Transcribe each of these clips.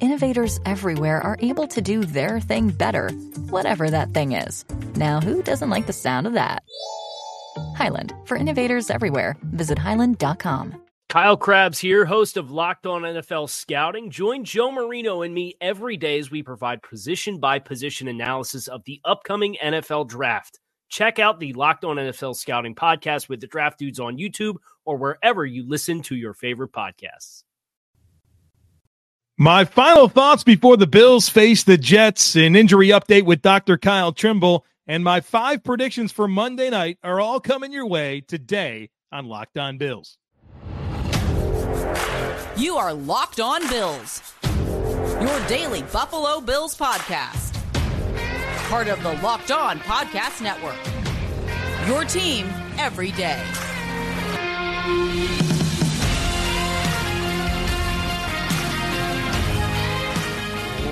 innovators everywhere are able to do their thing better, whatever that thing is. Now, who doesn't like the sound of that? Hyland, for innovators everywhere, visit hyland.com. Kyle Crabbs here, host of Locked On NFL Scouting. Join Joe Marino and me every day as we provide position by position analysis of the upcoming NFL draft. Check out the Locked On NFL Scouting podcast with the draft dudes on YouTube or wherever you listen to your favorite podcasts. My final thoughts before the Bills face the Jets, an injury update with Dr. Kyle Trimble, and my five predictions for Monday night are all coming your way today on Locked On Bills. You are Locked On Bills, your daily Buffalo Bills podcast. Part of the Locked On Podcast Network. Your team every day.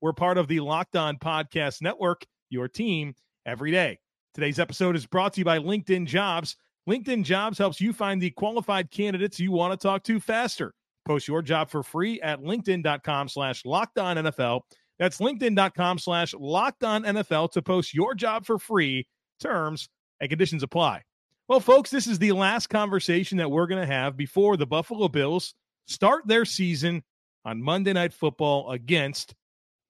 We're part of the Locked On Podcast Network, your team every day. Today's episode is brought to you by LinkedIn Jobs. LinkedIn Jobs helps you find the qualified candidates you want to talk to faster. Post your job for free at linkedin.com slash locked on NFL. That's linkedin.com slash locked on NFL to post your job for free. Terms and conditions apply. Well, folks, this is the last conversation that we're going to have before the Buffalo Bills start their season on Monday Night Football against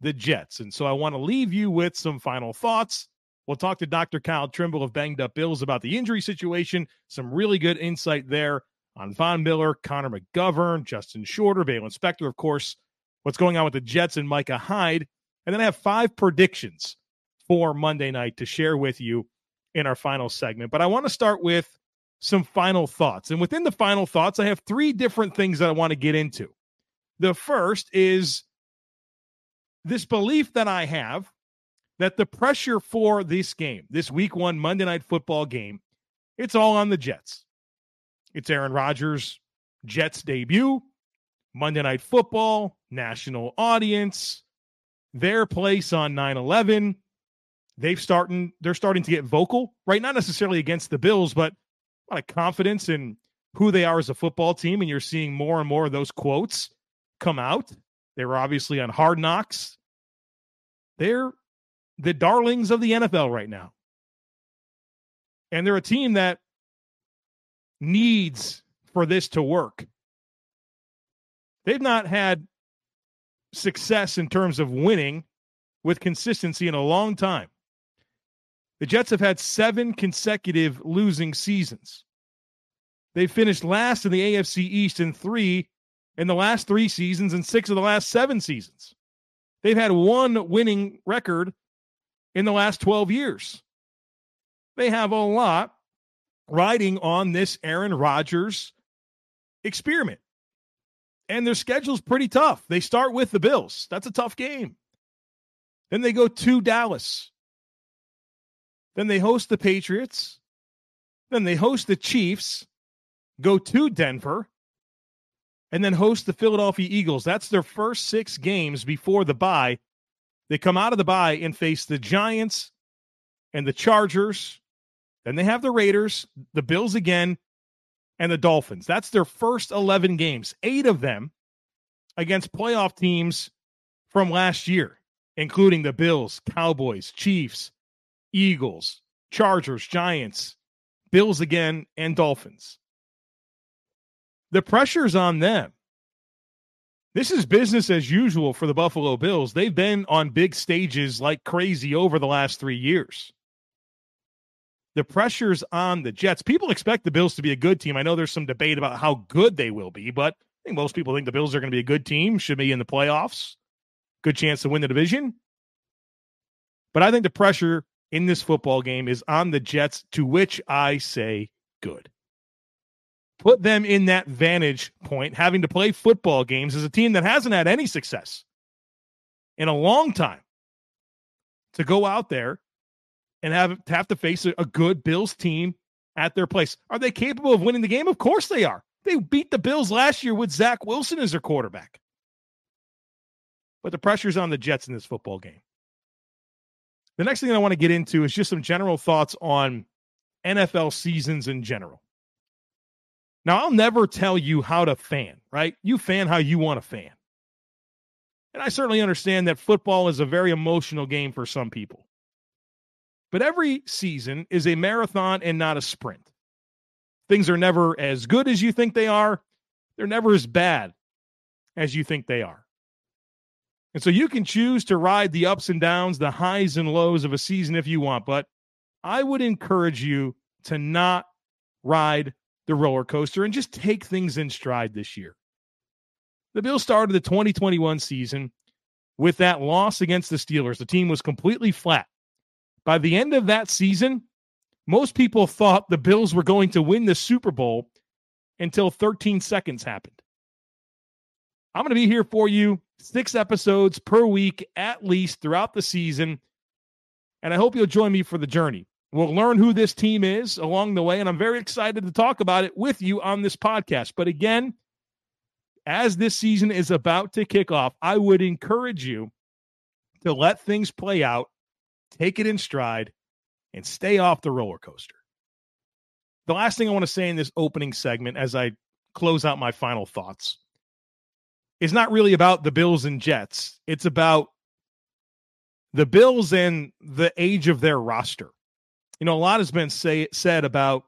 the Jets. And so I want to leave you with some final thoughts. We'll talk to Dr. Kyle Trimble of Banged Up Bills about the injury situation, some really good insight there on Von Miller, Connor McGovern, Justin Shorter, Baylon Spector, of course, what's going on with the Jets and Micah Hyde. And then I have five predictions for Monday night to share with you in our final segment. But I want to start with some final thoughts. And within the final thoughts, I have three different things that I want to get into. The first is this belief that I have that the pressure for this game, this week one Monday night football game, it's all on the Jets. It's Aaron Rodgers' Jets debut, Monday night football, national audience, their place on 9-11. They've starting they're starting to get vocal, right? Not necessarily against the Bills, but a lot of confidence in who they are as a football team. And you're seeing more and more of those quotes come out. They were obviously on hard knocks. They're the darlings of the NFL right now. And they're a team that needs for this to work. They've not had success in terms of winning with consistency in a long time. The Jets have had seven consecutive losing seasons. They finished last in the AFC East in three in the last three seasons and six of the last seven seasons. They've had one winning record in the last 12 years. They have a lot riding on this Aaron Rodgers experiment. And their schedule's pretty tough. They start with the Bills. That's a tough game. Then they go to Dallas. Then they host the Patriots. Then they host the Chiefs, go to Denver, and then host the Philadelphia Eagles. That's their first six games before the bye. They come out of the bye and face the Giants and the Chargers then they have the Raiders, the Bills again, and the Dolphins. That's their first 11 games, eight of them against playoff teams from last year, including the Bills, Cowboys, Chiefs, Eagles, Chargers, Giants, Bills again, and Dolphins. The pressure's on them. this is business as usual for the Buffalo Bills. They've been on big stages like crazy over the last three years. The pressure's on the Jets. People expect the Bills to be a good team. I know there's some debate about how good they will be, but I think most people think the Bills are going to be a good team, should be in the playoffs, good chance to win the division. But I think the pressure in this football game is on the Jets, to which I say good. Put them in that vantage point, having to play football games as a team that hasn't had any success in a long time. To go out there and have to have to face a, a good Bills team at their place. Are they capable of winning the game? Of course they are. They beat the Bills last year with Zach Wilson as their quarterback. But the pressure's on the Jets in this football game. The next thing I want to get into is just some general thoughts on NFL seasons in general. Now, I'll never tell you how to fan, right? You fan how you want to fan. And I certainly understand that football is a very emotional game for some people. But every season is a marathon and not a sprint. Things are never as good as you think they are, they're never as bad as you think they are. And so you can choose to ride the ups and downs, the highs and lows of a season if you want, but I would encourage you to not ride the roller coaster and just take things in stride this year. The Bills started the 2021 season with that loss against the Steelers. The team was completely flat. By the end of that season, most people thought the Bills were going to win the Super Bowl until 13 seconds happened. I'm going to be here for you six episodes per week at least throughout the season. And I hope you'll join me for the journey. We'll learn who this team is along the way, and I'm very excited to talk about it with you on this podcast. But again, as this season is about to kick off, I would encourage you to let things play out, take it in stride, and stay off the roller coaster. The last thing I want to say in this opening segment as I close out my final thoughts is not really about the Bills and Jets. It's about the Bills and the age of their roster. You know, a lot has been say, said about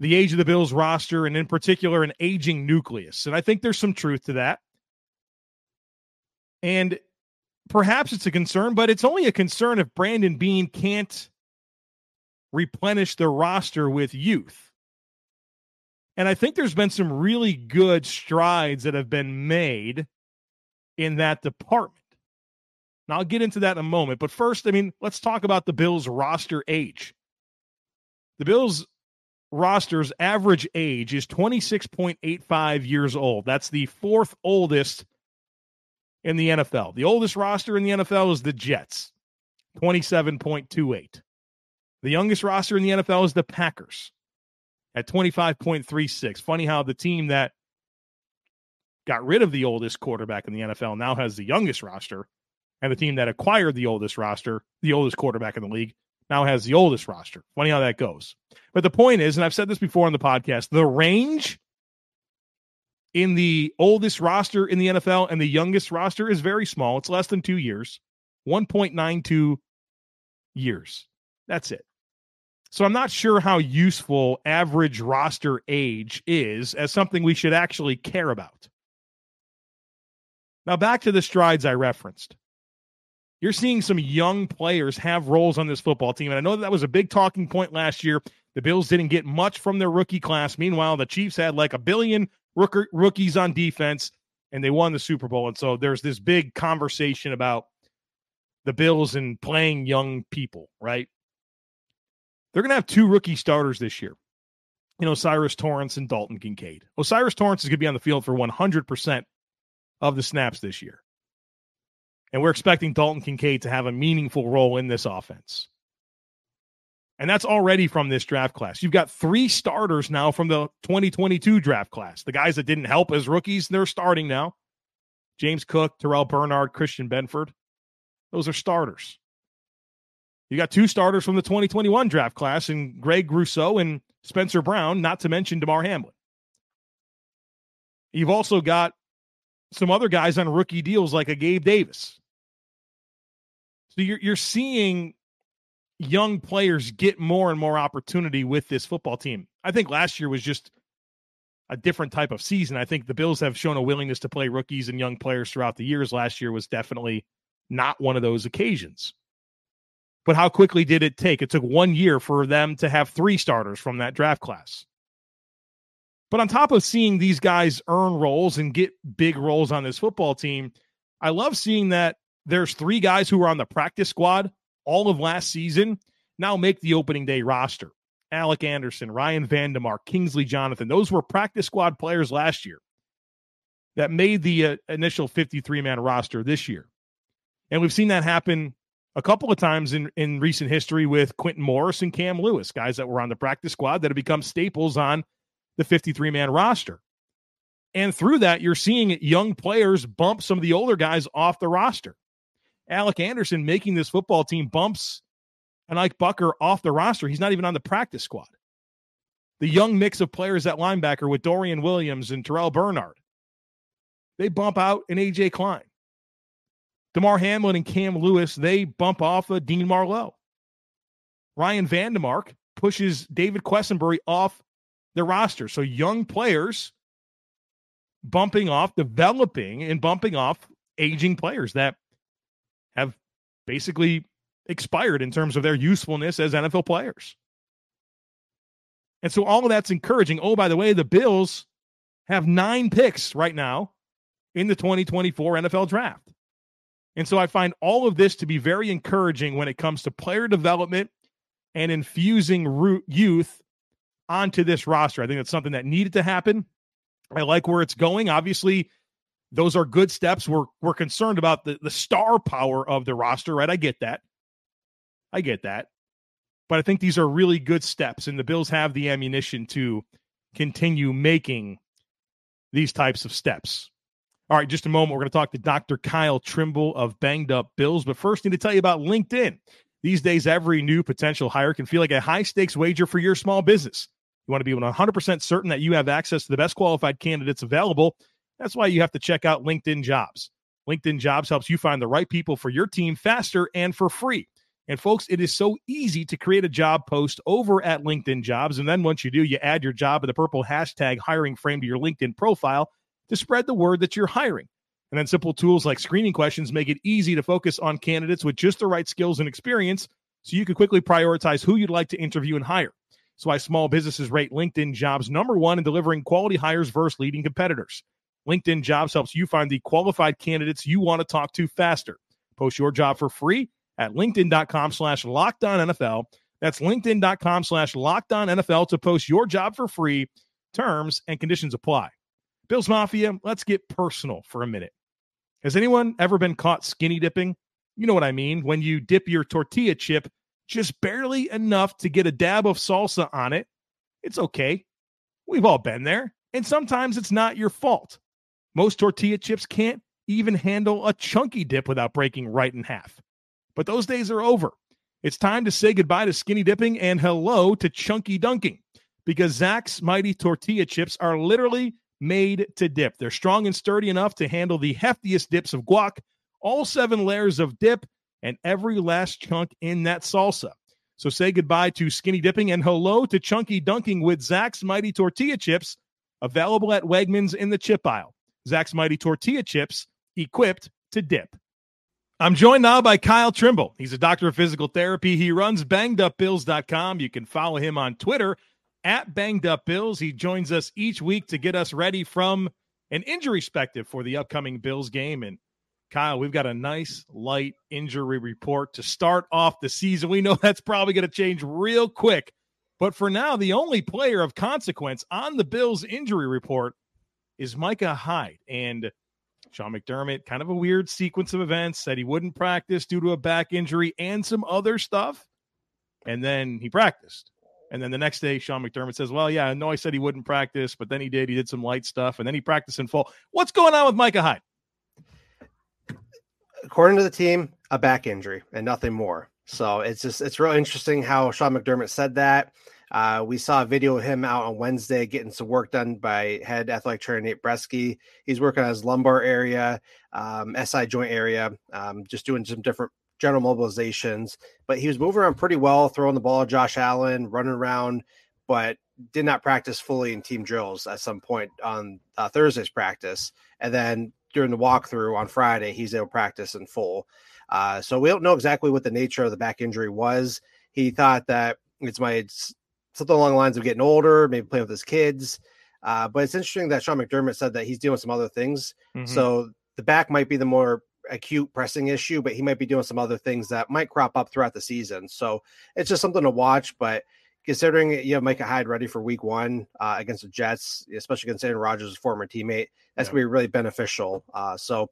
the age of the Bills roster and in particular an aging nucleus. And I think there's some truth to that. And perhaps it's a concern, but it's only a concern if Brandon Beane can't replenish the roster with youth. And I think there's been some really good strides that have been made in that department. Now, I'll get into that in a moment. But first, I mean, let's talk about the Bills' roster age. The Bills' roster's average age is 26.85 years old. That's the fourth oldest in the NFL. The oldest roster in the NFL is the Jets, 27.28. The youngest roster in the NFL is the Packers, at 25.36. Funny how the team that got rid of the oldest quarterback in the NFL now has the youngest roster, and the team that acquired the oldest roster, the oldest quarterback in the league, now has the oldest roster. Funny how that goes. But the point is, and I've said this before on the podcast, the range in the oldest roster in the NFL and the youngest roster is very small. It's less than two years, 1.92 years. That's it. So I'm not sure how useful average roster age is as something we should actually care about. Now, back to the strides I referenced. You're seeing some young players have roles on this football team. And I know that, was a big talking point last year. The Bills didn't get much from their rookie class. Meanwhile, the Chiefs had like a billion rook- rookies on defense and they won the Super Bowl. And so there's this big conversation about the Bills and playing young people, right? They're going to have two rookie starters this year. You know, Cyrus Torrence and Dalton Kincaid. O'Cyrus Torrence is going to be on the field for 100% of the snaps this year. And we're expecting Dalton Kincaid to have a meaningful role in this offense. And that's already from this draft class. You've got three starters now from the 2022 draft class. The guys that didn't help as rookies, they're starting now. James Cook, Terrel Bernard, Christian Benford. Those are starters. You got two starters from the 2021 draft class and Greg Rousseau and Spencer Brown, not to mention Damar Hamlin. You've also got some other guys on rookie deals like a Gabe Davis. So you're you're seeing young players get more and more opportunity with this football team. I think last year was just a different type of season. I think the Bills have shown a willingness to play rookies and young players throughout the years. Last year was definitely not one of those occasions. But how quickly did it take? It took one year for them to have three starters from that draft class. But on top of seeing these guys earn roles and get big roles on this football team, I love seeing that there's three guys who were on the practice squad all of last season now make the opening day roster. Alec Anderson, Ryan Van Demark, Kingsley Jonathan. Those were practice squad players last year that made the uh, initial 53 man roster this year. And we've seen that happen a couple of times in, in recent history with Quintin Morris and Cam Lewis, guys that were on the practice squad that have become staples on the 53 man roster. And through that, you're seeing young players bump some of the older guys off the roster. Alec Anderson making this football team bumps and Ike Boettger off the roster. He's not even on the practice squad. The young mix of players at linebacker with Dorian Williams and Terrel Bernard. They bump out an AJ Klein. Damar Hamlin and Cam Lewis, they bump off a Dean Marlowe. Ryan Van Demark pushes David Quessenberry off the roster. So young players bumping off, developing and bumping off aging players that have basically expired in terms of their usefulness as NFL players. And so all of that's encouraging. Oh, by the way, the Bills have nine picks right now in the 2024 NFL draft. And so I find all of this to be very encouraging when it comes to player development and infusing youth onto this roster. I think that's something that needed to happen. I like where it's going. Obviously, those are good steps. We're we're concerned about the, the star power of the roster, right? I get that. I get that. But I think these are really good steps, and the Bills have the ammunition to continue making these types of steps. All right, just a moment. We're going to talk to Dr. Kyle Trimble of Banged Up Bills. But first, I need to tell you about LinkedIn. These days, every new potential hire can feel like a high stakes wager for your small business. You want to be 100% certain that you have access to the best qualified candidates available. That's why you have to check out LinkedIn Jobs. LinkedIn Jobs helps you find the right people for your team faster and for free. And folks, it is so easy to create a job post over at LinkedIn Jobs. And then once you do, you add your job with the purple hashtag hiring frame to your LinkedIn profile to spread the word that you're hiring. And then simple tools like screening questions make it easy to focus on candidates with just the right skills and experience so you can quickly prioritize who you'd like to interview and hire. That's why small businesses rate LinkedIn jobs number one in delivering quality hires versus leading competitors. LinkedIn jobs helps you find the qualified candidates you want to talk to faster. Post your job for free at LinkedIn.com slash NFL. That's LinkedIn.com slash NFL to post your job for free. Terms and conditions apply. Bills Mafia, let's get personal for a minute. Has anyone ever been caught skinny dipping? You know what I mean. When you dip your tortilla chip just barely enough to get a dab of salsa on it, it's okay. We've all been there. And sometimes it's not your fault. Most tortilla chips can't even handle a chunky dip without breaking right in half. But those days are over. It's time to say goodbye to skinny dipping and hello to chunky dunking because Zack's mighty tortilla chips are literally made to dip. They're strong and sturdy enough to handle the heftiest dips of guac, all seven layers of dip, and every last chunk in that salsa. So say goodbye to skinny dipping and hello to chunky dunking with Zack's Mighty Tortilla Chips, available at Wegmans in the chip aisle. Zack's Mighty Tortilla Chips, equipped to dip. I'm joined now by Kyle Trimble. He's a doctor of physical therapy. He runs bangedupbills.com. You can follow him on Twitter at bangedupbills. He joins us each week to get us ready from an injury perspective for the upcoming Bills game. And Kyle, we've got a nice light injury report to start off the season. We know that's probably going to change real quick. But for now, the only player of consequence on the Bills injury report is Micah Hyde. And Sean McDermott, kind of a weird sequence of events, said he wouldn't practice due to a back injury and some other stuff. And then he practiced. And then the next day, Sean McDermott says, Well, yeah, I know I said he wouldn't practice, but then he did. He did some light stuff and then he practiced in full. What's going on with Micah Hyde? According to the team, a back injury and nothing more. So it's just, it's real interesting how Sean McDermott said that. Uh, we saw a video of him out on Wednesday getting some work done by head athletic trainer Nate Breske. He's working on his lumbar area, um, SI joint area, um, just doing some different general mobilizations. But he was moving around pretty well, throwing the ball Josh Allen, running around. But did not practice fully in team drills at some point on uh, Thursday's practice, and then during the walkthrough on Friday, he's able to practice in full. Uh, so we don't know exactly what the nature of the back injury was. He thought that it's my something along the lines of getting older, maybe playing with his kids. Uh, but it's interesting that Sean McDermott said that he's doing some other things. Mm-hmm. So the back might be the more acute pressing issue, but he might be doing some other things that might crop up throughout the season. So it's just something to watch. But considering you have Micah Hyde ready for week one uh, against the Jets, especially considering Rodgers' former teammate, that's yeah. going to be really beneficial. Uh, so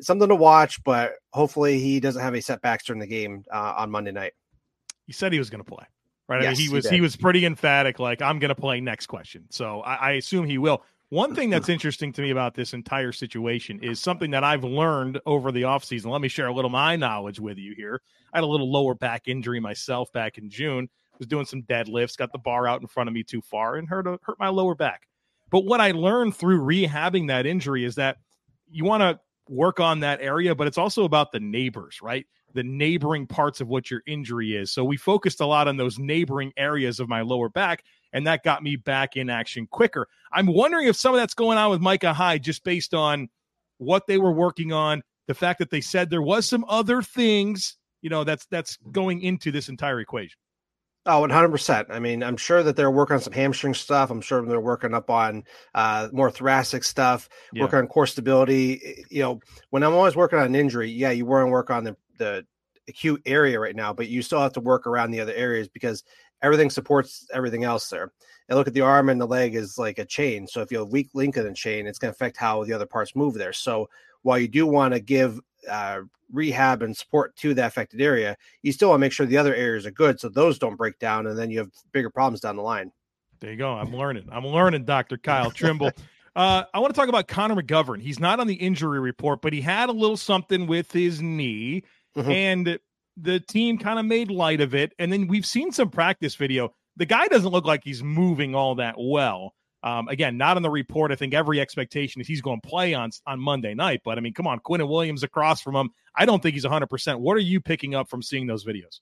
something to watch, but hopefully he doesn't have any setbacks during the game uh, on Monday night. He said he was going to play. Right. Yes, I mean, he was he, he, was pretty emphatic, like, I'm gonna play next question. So I, I assume he will. One thing that's interesting to me about this entire situation is something that I've learned over the offseason. Let me share a little my knowledge with you here. I had a little lower back injury myself back in June. Was doing some deadlifts, got the bar out in front of me too far, and hurt uh, hurt my lower back. But what I learned through rehabbing that injury is that you want to work on that area, but it's also about the neighbors, right? The neighboring parts of what your injury is. So we focused a lot on those neighboring areas of my lower back, and that got me back in action quicker. I'm wondering if some of that's going on with Micah Hyde just based on what they were working on, the fact that they said there was some other things, you know, that's that's going into this entire equation. Oh, 100%. I mean, I'm sure that they're working on some hamstring stuff. I'm sure they're working up on uh, more thoracic stuff, yeah. working on core stability. You know, when I'm always working on an injury, yeah, you want to work on the the acute area right now, but you still have to work around the other areas because everything supports everything else there. And look at the arm and the leg is like a chain. So if you have a weak link in the chain, it's going to affect how the other parts move there. So while you do want to give uh, rehab and support to the affected area, you still want to make sure the other areas are good so those don't break down and then you have bigger problems down the line. There you go. I'm learning. I'm learning, Dr. Kyle Trimble. Uh, I want to talk about Connor McGovern. He's not on the injury report, but he had a little something with his knee. Mm-hmm. And the team kind of made light of it. And then we've seen some practice video. The guy doesn't look like he's moving all that well. Um, again, not in the report. I think every expectation is he's going to play on on Monday night. But I mean, come on, Quinnen Williams across from him. I don't think he's 100%. What are you picking up from seeing those videos?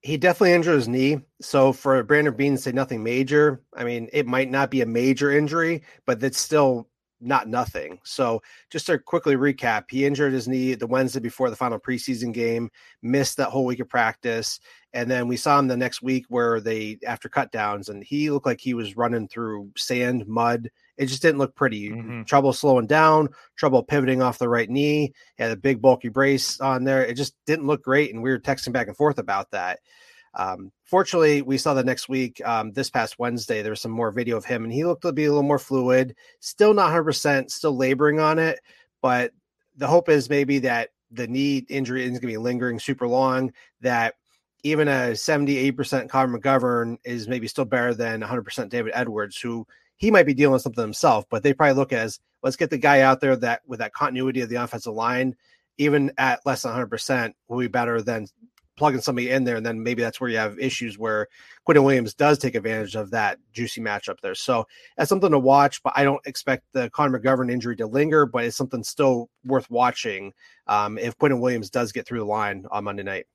He definitely injured his knee. So for Brandon Beane to say nothing major, I mean, it might not be a major injury, but it's still not nothing. So just to quickly recap, he injured his knee the Wednesday before the final preseason game, missed that whole week of practice, and then we saw him the next week where they after cut downs and he looked like he was running through sand, mud. It just didn't look pretty. Mm-hmm. Trouble slowing down, trouble pivoting off the right knee. He had a big bulky brace on there. It just didn't look great, and we were texting back and forth about that. Um, fortunately, we saw the next week, um, this past Wednesday, there was some more video of him, and he looked to be a little more fluid. Still not 100%, still laboring on it, but the hope is maybe that the knee injury isn't going to be lingering super long, that even a 78% Connor McGovern is maybe still better than 100% David Edwards, who he might be dealing with something himself, but they probably look as let's get the guy out there that with that continuity of the offensive line, even at less than 100%, will be better than plugging somebody in there, and then maybe that's where you have issues where Quinnen Williams does take advantage of that juicy matchup there. So that's something to watch, but I don't expect the Connor McGovern injury to linger, but it's something still worth watching um, if Quinnen Williams does get through the line on Monday night.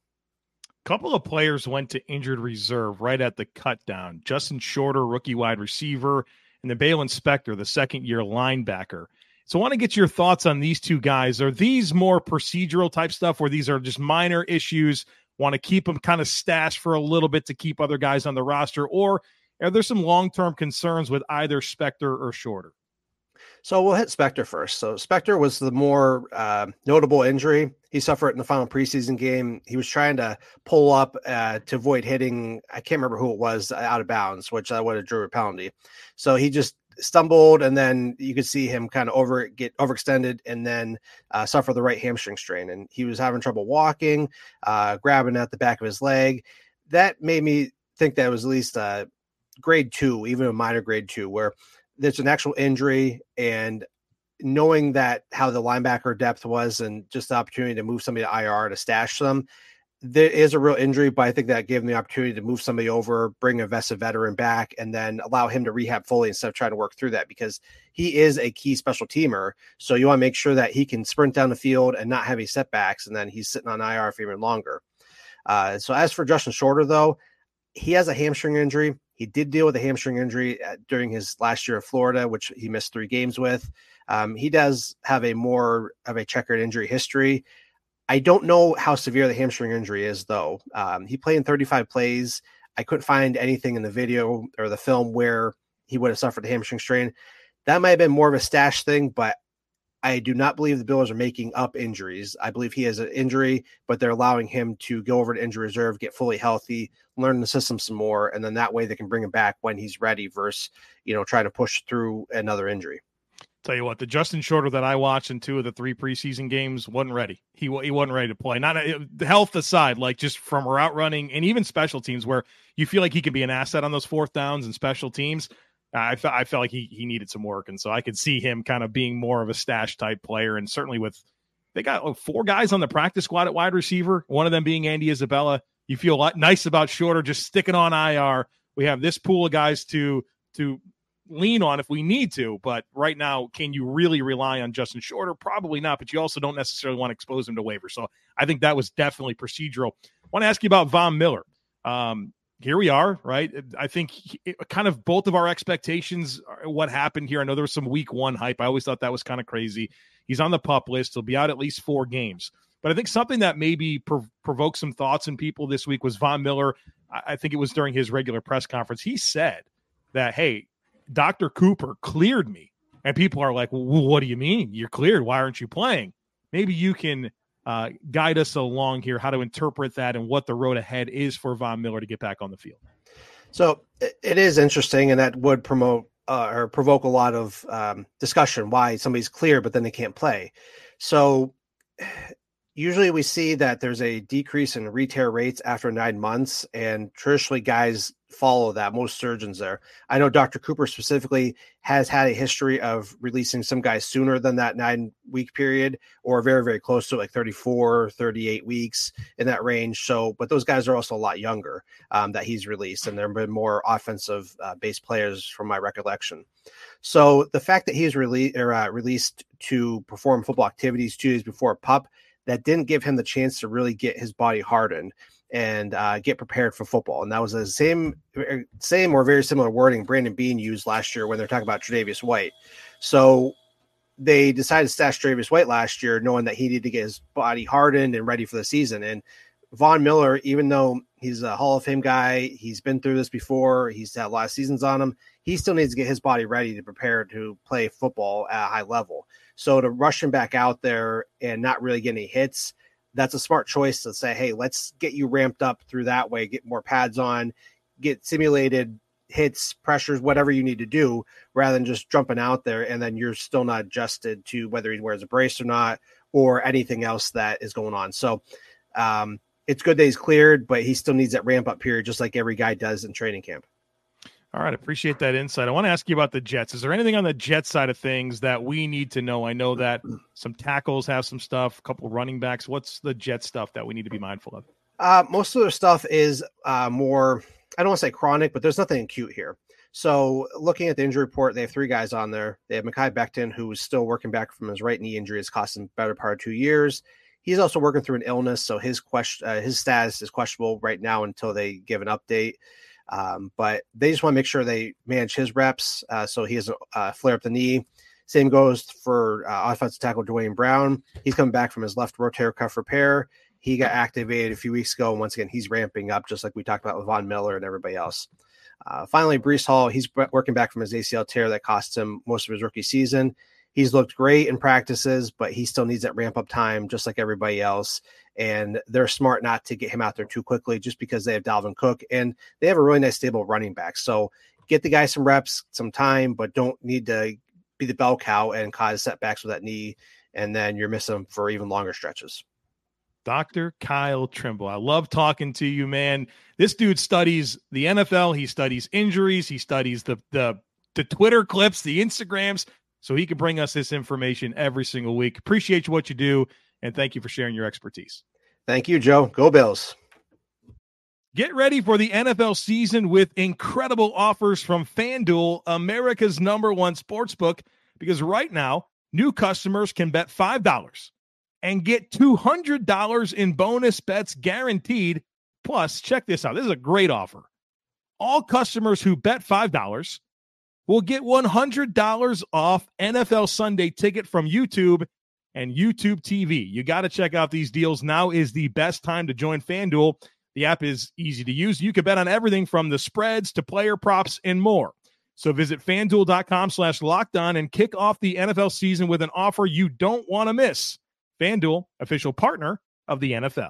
A couple of players went to injured reserve right at the cut down. Justin Shorter, rookie wide receiver, and the Baylon Spector, the second year linebacker. So I want to get your thoughts on these two guys. Are these more procedural type stuff where these are just minor issues want to keep him kind of stashed for a little bit to keep other guys on the roster, or are there some long term concerns with either Spector or Shorter? So we'll hit Spector first. So Spector was the more uh, notable injury. He suffered in the final preseason game. He was trying to pull up uh, to avoid hitting. I can't remember who it was out of bounds, which I would have drew a penalty. So he just stumbled, and then you could see him kind of over get overextended, and then uh, suffer the right hamstring strain. And he was having trouble walking, uh, grabbing at the back of his leg. That made me think that was at least a grade two, even a minor grade two, where there's an actual injury and knowing that how the linebacker depth was and just the opportunity to move somebody to IR to stash them there is a real injury, but I think that gave him the opportunity to move somebody over, bring a vested veteran back, and then allow him to rehab fully instead of trying to work through that because he is a key special teamer. So you want to make sure that he can sprint down the field and not have any setbacks, and then he's sitting on IR for even longer. Uh, so as for Justin Shorter, though, he has a hamstring injury. He did deal with a hamstring injury uh, during his last year of Florida, which he missed three games with. Um, he does have a more of a checkered injury history. I don't know how severe the hamstring injury is, though. Um, he played in 35 plays. I couldn't find anything in the video or the film where he would have suffered a hamstring strain. That might have been more of a stash thing, but I do not believe the Bills are making up injuries. I believe he has an injury, but they're allowing him to go over to injury reserve, get fully healthy, learn the system some more, and then that way they can bring him back when he's ready versus, you know, trying to push through another injury. Tell you what, the Justin Shorter that I watched in two of the three preseason games wasn't ready. He he wasn't ready to play. Not uh, health aside, like just from route running and even special teams, where you feel like he can be an asset on those fourth downs and special teams. I felt I felt like he he needed some work, and so I could see him kind of being more of a stash type player, and certainly with they got oh, four guys on the practice squad at wide receiver, one of them being Andy Isabella. You feel a lot nice about Shorter just sticking on IR. We have this pool of guys to to lean on if we need to, but right now, can you really rely on Justin Shorter? Probably not, but you also don't necessarily want to expose him to waiver. So I think that was definitely procedural. I want to ask you about Von Miller. Um, here we are, right? I think he, kind of both of our expectations, what happened here. I know there was some week one hype. I always thought that was kind of crazy. He's on the pup list. He'll be out at least four games. But I think something that maybe prov- provoked some thoughts in people this week was Von Miller. I-, I think it was during his regular press conference. He said that, hey, Dr. Cooper cleared me. And people are like, well, what do you mean? You're cleared. Why aren't you playing? Maybe you can uh, guide us along here, how to interpret that and what the road ahead is for Von Miller to get back on the field. So it is interesting, and that would promote uh, or provoke a lot of um, discussion why somebody's clear, but then they can't play. So usually we see that there's a decrease in re-tear rates after nine months, and traditionally guys follow that. Most surgeons there. I know Dr. Cooper specifically has had a history of releasing some guys sooner than that nine week period, or very, very close to like 34, 38 weeks in that range. So, but those guys are also a lot younger um, that he's released, and there have been more offensive uh, based players from my recollection. So the fact that he's rele- uh, released to perform football activities two days before pup that didn't give him the chance to really get his body hardened and uh, get prepared for football. And that was the same, er, same or very similar wording Brandon Beane used last year when they're talking about Tre'Davious White. So they decided to stash Tre'Davious White last year, knowing that he needed to get his body hardened and ready for the season. And Von Miller, even though he's a Hall of Fame guy, he's been through this before, he's had a lot of seasons on him. He still needs to get his body ready to prepare to play football at a high level. So to rush him back out there and not really get any hits, that's a smart choice to say, hey, let's get you ramped up through that way, get more pads on, get simulated hits, pressures, whatever you need to do, rather than just jumping out there and then you're still not adjusted to whether he wears a brace or not or anything else that is going on. So um, it's good that he's cleared, but he still needs that ramp up period, just like every guy does in training camp. All right, appreciate that insight. I want to ask you about the Jets. Is there anything on the Jets side of things that we need to know? I know that some tackles have some stuff, a couple running backs. What's the Jet stuff that we need to be mindful of? Uh, most of their stuff is uh, more, I don't want to say chronic, but there's nothing acute here. So, looking at the injury report, they have three guys on there. They have Mekhi Becton, who is still working back from his right knee injury. It's cost him better part of two years. He's also working through an illness, so his question, uh, his status is questionable right now until they give an update. Um, but they just want to make sure they manage his reps uh, so he doesn't uh, flare up the knee. Same goes for uh, offensive tackle Duane Brown. He's coming back from his left rotator cuff repair. He got activated a few weeks ago, and once again, he's ramping up, just like we talked about with Von Miller and everybody else. Uh, finally, Breece Hall, he's working back from his ACL tear that cost him most of his rookie season. He's looked great in practices, but he still needs that ramp up time, just like everybody else and they're smart not to get him out there too quickly just because they have Dalvin Cook and they have a really nice stable running back. So get the guy some reps, some time, but don't need to be the bell cow and cause setbacks with that knee, and then you're missing him for even longer stretches. Dr. Kyle Trimble. I love talking to you, man. This dude studies the NFL. He studies injuries. He studies the the the Twitter clips, the Instagrams, so he can bring us this information every single week. Appreciate what you do and thank you for sharing your expertise. Thank you, Joe. Go Bills. Get ready for the NFL season with incredible offers from FanDuel, America's number one sports book, because right now, new customers can bet $5 and get $200 in bonus bets guaranteed. Plus, check this out. This is a great offer. all customers who bet $5 will get $100 off NFL Sunday ticket from YouTube and YouTube TV. You got to check out these deals. Now is the best time to join FanDuel. The app is easy to use. You can bet on everything from the spreads to player props and more. So visit fanduel.com slash locked on and kick off the NFL season with an offer you don't want to miss. FanDuel, official partner of the NFL.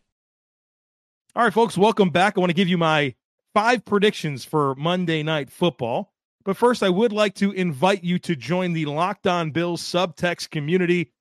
All right, folks, welcome back. I want to give you my five predictions for Monday Night Football. But first, I would like to invite you to join the Locked On Bills subtext community.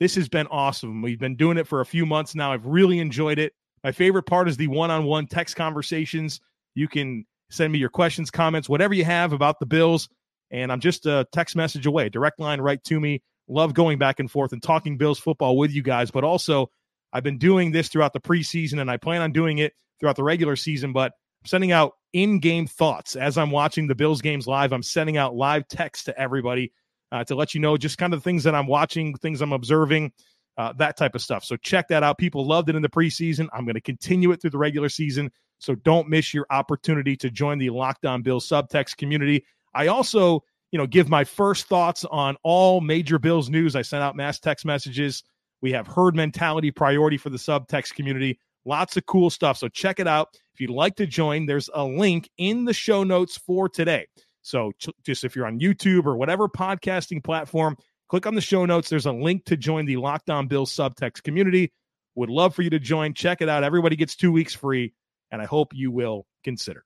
This has been awesome. We've been doing it for a few months now. I've really enjoyed it. My favorite part is the one on one text conversations. You can send me your questions, comments, whatever you have about the Bills. And I'm just a text message away, direct line right to me. Love going back and forth and talking Bills football with you guys, but also I've been doing this throughout the preseason and I plan on doing it throughout the regular season, but I'm sending out in game thoughts as I'm watching the Bills games live. I'm sending out live text to everybody uh, to let you know just kind of things that I'm watching, things I'm observing, uh, that type of stuff. So check that out. People loved it in the preseason. I'm going to continue it through the regular season. So don't miss your opportunity to join the Locked On Bills subtext community. I also, you know, give my first thoughts on all major Bills news. I sent out mass text messages we have herd mentality priority for the subtext community. Lots of cool stuff. So check it out. If you'd like to join, there's a link in the show notes for today. So just if you're on YouTube or whatever podcasting platform, click on the show notes. There's a link to join the Locked On Bill subtext community. Would love for you to join. Check it out. Everybody gets two weeks free, and I hope you will consider.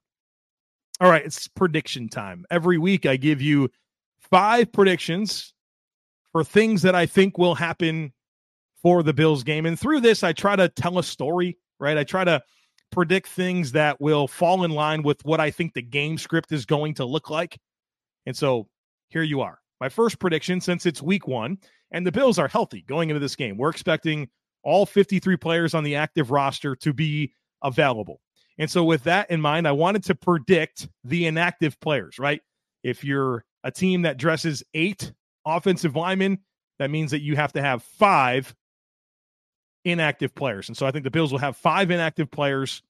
All right, it's prediction time. Every week, I give you five predictions for things that I think will happen for the Bills game. And through this, I try to tell a story, right? I try to predict things that will fall in line with what I think the game script is going to look like. And so here you are. My first prediction since it's week one and the Bills are healthy going into this game. We're expecting all 53 players on the active roster to be available. And so, with that in mind, I wanted to predict the inactive players, right? If you're a team that dresses eight offensive linemen, that means that you have to have five inactive players. And so I think the Bills will have five inactive players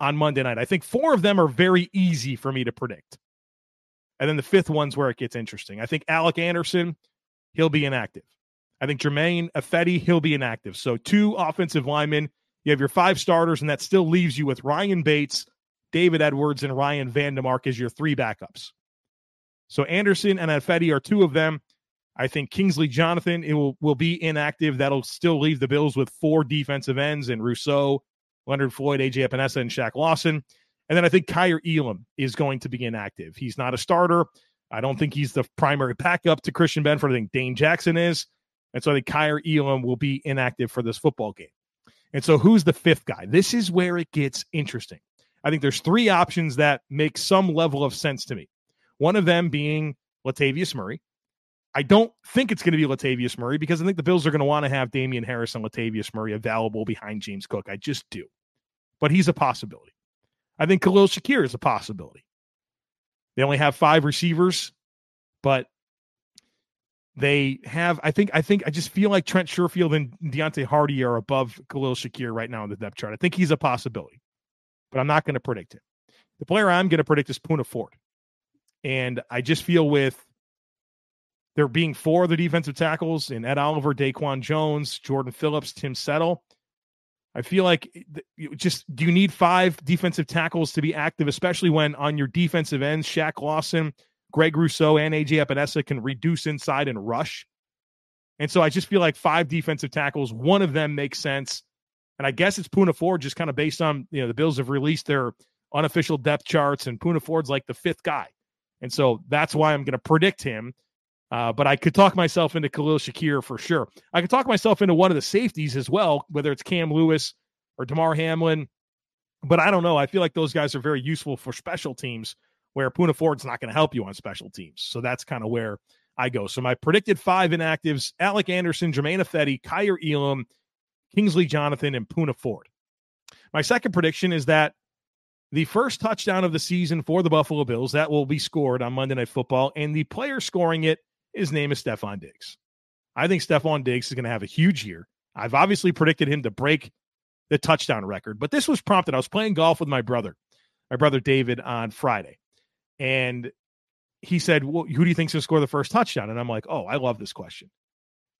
on Monday night. I think four of them are very easy for me to predict. And then the fifth one's where it gets interesting. I think Alec Anderson, he'll be inactive. I think Germain Ifedi, he'll be inactive. So two offensive linemen. You have your five starters, and that still leaves you with Ryan Bates, David Edwards, and Ryan Van Demark as your three backups. So Anderson and Ifedi are two of them. I think Kingsley Jonathan it will, will be inactive. That'll still leave the Bills with four defensive ends and Rousseau, Leonard Floyd, AJ Epenesa, and Shaq Lawson. And then I think Kaiir Elam is going to be inactive. He's not a starter. I don't think he's the primary backup to Christian Benford. I think Dane Jackson is. And so I think Kaiir Elam will be inactive for this football game. And so who's the fifth guy? This is where it gets interesting. I think there's three options that make some level of sense to me. One of them being Latavius Murray. I don't think it's going to be Latavius Murray because I think the Bills are going to want to have Damien Harris and Latavius Murray available behind James Cook. I just do. But he's a possibility. I think Khalil Shakir is a possibility. They only have five receivers, but they have, I think, I think, I just feel like Trent Sherfield and Deonte Harty are above Khalil Shakir right now in the depth chart. I think he's a possibility, but I'm not going to predict him. The player I'm going to predict is Poona Ford. And I just feel with there being four of the defensive tackles in Ed Oliver, Daquan Jones, Jordan Phillips, Tim Settle. I feel like eh, just do you need five defensive tackles to be active, especially when on your defensive ends, Shaq Lawson, Greg Rousseau, and AJ Epenesa can reduce inside and rush. And so I just feel like five defensive tackles, one of them makes sense. And I guess it's Poona Ford just kind of based on, you know, the Bills have released their unofficial depth charts and Poona Ford's like the fifth guy. And so that's why I'm going to predict him. Uh, but I could talk myself into Khalil Shakir for sure. I could talk myself into one of the safeties as well, whether it's Cam Lewis or Damar Hamlin But I don't know. I feel like those guys are very useful for special teams where Poona Ford's not going to help you on special teams. So that's kind of where I go. So my predicted five inactives Alec Anderson, Germain Ifedi, Kaiir Elam, Kingsley Jonathan, and Poona Ford. My second prediction is that the first touchdown of the season for the Buffalo Bills that will be scored on Monday Night Football, and the player scoring it, his name is Stefon Diggs. I think Stefon Diggs is going to have a huge year. I've obviously predicted him to break the touchdown record, but this was prompted. I was playing golf with my brother, my brother David, on Friday, and he said, well, "Who do you think's going to score the first touchdown?" And I'm like, "Oh, I love this question."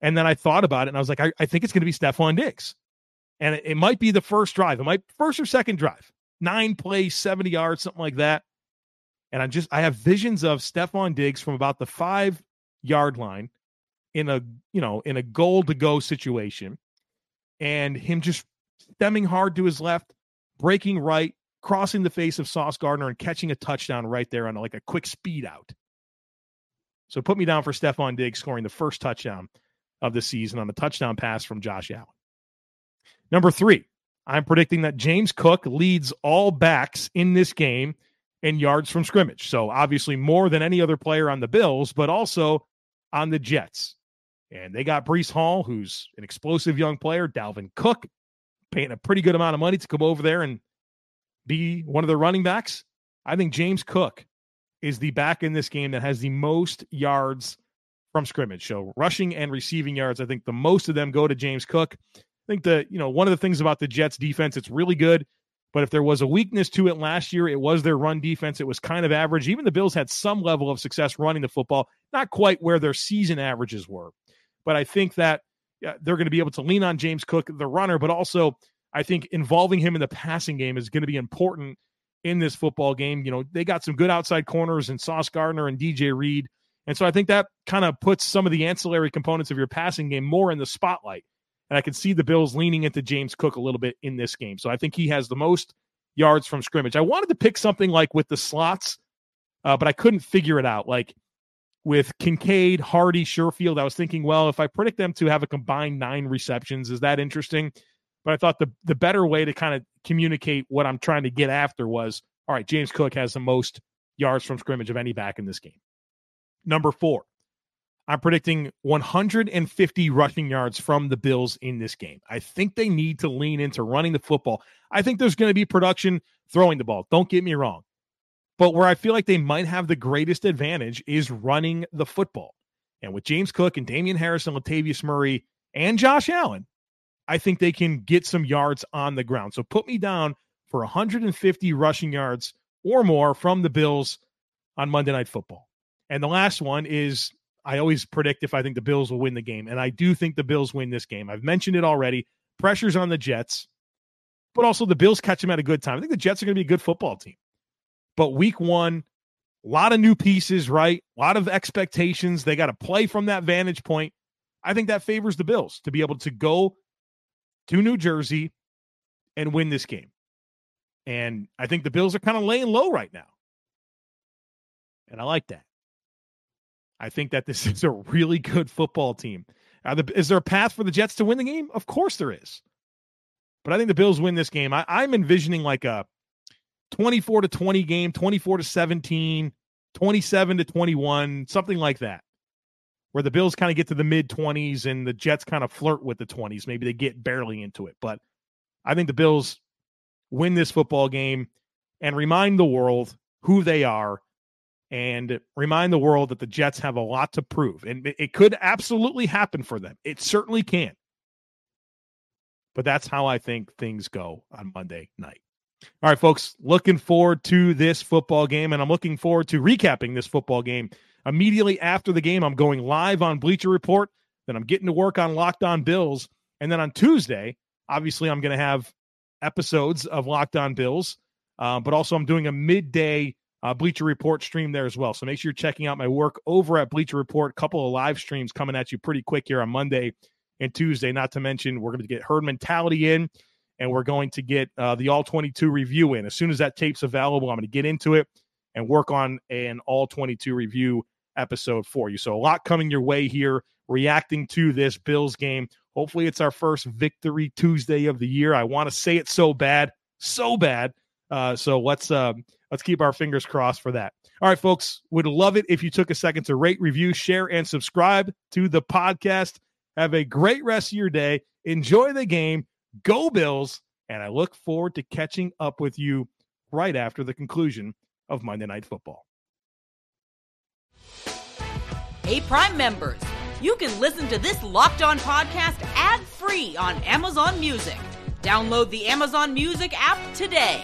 And then I thought about it, and I was like, "I, I think it's going to be Stefon Diggs." and it, it might be the first drive. It might first or second drive, nine plays, 70 yards, something like that. And I'm just I have visions of Stefon Diggs from about the five yard line in a you know in a goal to go situation, and him just stemming hard to his left, breaking right, crossing the face of Sauce Gardner, and catching a touchdown right there on like a quick speed out. So put me down for Stefon Diggs scoring the first touchdown of the season on a touchdown pass from Josh Allen. Number three, I'm predicting that James Cook leads all backs in this game in yards from scrimmage. So obviously more than any other player on the Bills, but also on the Jets. And they got Breece Hall, who's an explosive young player, Dalvin Cook, paying a pretty good amount of money to come over there and be one of the running backs. I think James Cook is the back in this game that has the most yards from scrimmage. So rushing and receiving yards, I think the most of them go to James Cook I think that, you know, one of the things about the Jets defense, it's really good. But if there was a weakness to it last year, it was their run defense. It was kind of average. Even the Bills had some level of success running the football, not quite where their season averages were. But I think that yeah, they're going to be able to lean on James Cook, the runner, but also I think involving him in the passing game is going to be important in this football game. You know, they got some good outside corners and Sauce Gardner and DJ Reed. And so I think that kind of puts some of the ancillary components of your passing game more in the spotlight. And I can see the Bills leaning into James Cook a little bit in this game. So I think he has the most yards from scrimmage. I wanted to pick something like with the slots, uh, but I couldn't figure it out. Like with Kincaid, Harty, Sherfield, I was thinking, well, if I predict them to have a combined nine receptions, is that interesting? But I thought the the better way to kind of communicate what I'm trying to get after was, all right, James Cook has the most yards from scrimmage of any back in this game. Number four, I'm predicting 150 rushing yards from the Bills in this game. I think they need to lean into running the football. I think there's going to be production throwing the ball. Don't get me wrong. But where I feel like they might have the greatest advantage is running the football. And with James Cook and Damien Harris and Latavius Murray and Josh Allen, I think they can get some yards on the ground. So put me down for 150 rushing yards or more from the Bills on Monday Night Football. And the last one is I always predict if I think the Bills will win the game. And I do think the Bills win this game. I've mentioned it already. Pressure's on the Jets, but also the Bills catch them at a good time. I think the Jets are going to be a good football team. But week one, a lot of new pieces, right? A lot of expectations. They got to play from that vantage point. I think that favors the Bills to be able to go to New Jersey and win this game. And I think the Bills are kind of laying low right now. And I like that. I think that this is a really good football team. The, is there a path for the Jets to win the game? Of course there is. But I think the Bills win this game. I, I'm envisioning like a 24 to 20 game, 24 to 17, 27 to 21, something like that, where the Bills kind of get to the mid 20s and the Jets kind of flirt with the 20s. Maybe they get barely into it. But I think the Bills win this football game and remind the world who they are and remind the world that the Jets have a lot to prove. And it could absolutely happen for them. It certainly can. But that's how I think things go on Monday night. All right, folks, looking forward to this football game, and I'm looking forward to recapping this football game. Immediately after the game, I'm going live on Bleacher Report. Then I'm getting to work on Locked On Bills. And then on Tuesday, obviously, I'm going to have episodes of Locked On Bills, uh, but also I'm doing a midday uh, Bleacher Report stream there as well. So make sure you're checking out my work over at Bleacher Report. Couple of live streams coming at you pretty quick here on Monday and Tuesday. Not to mention, we're going to get herd mentality in and we're going to get uh, the all 22 review in. As soon as that tape's available, I'm going to get into it and work on an all 22 review episode for you. So a lot coming your way here, reacting to this Bills game. Hopefully, it's our first victory Tuesday of the year. I want to say it so bad. so bad. Uh, so let's um, let's keep our fingers crossed for that. All right, folks, would love it if you took a second to rate, review, share, and subscribe to the podcast. Have a great rest of your day. Enjoy the game. Go Bills. And I look forward to catching up with you right after the conclusion of Monday Night Football. Hey, Prime members, you can listen to this locked on podcast ad free on Amazon Music. Download the Amazon Music app today.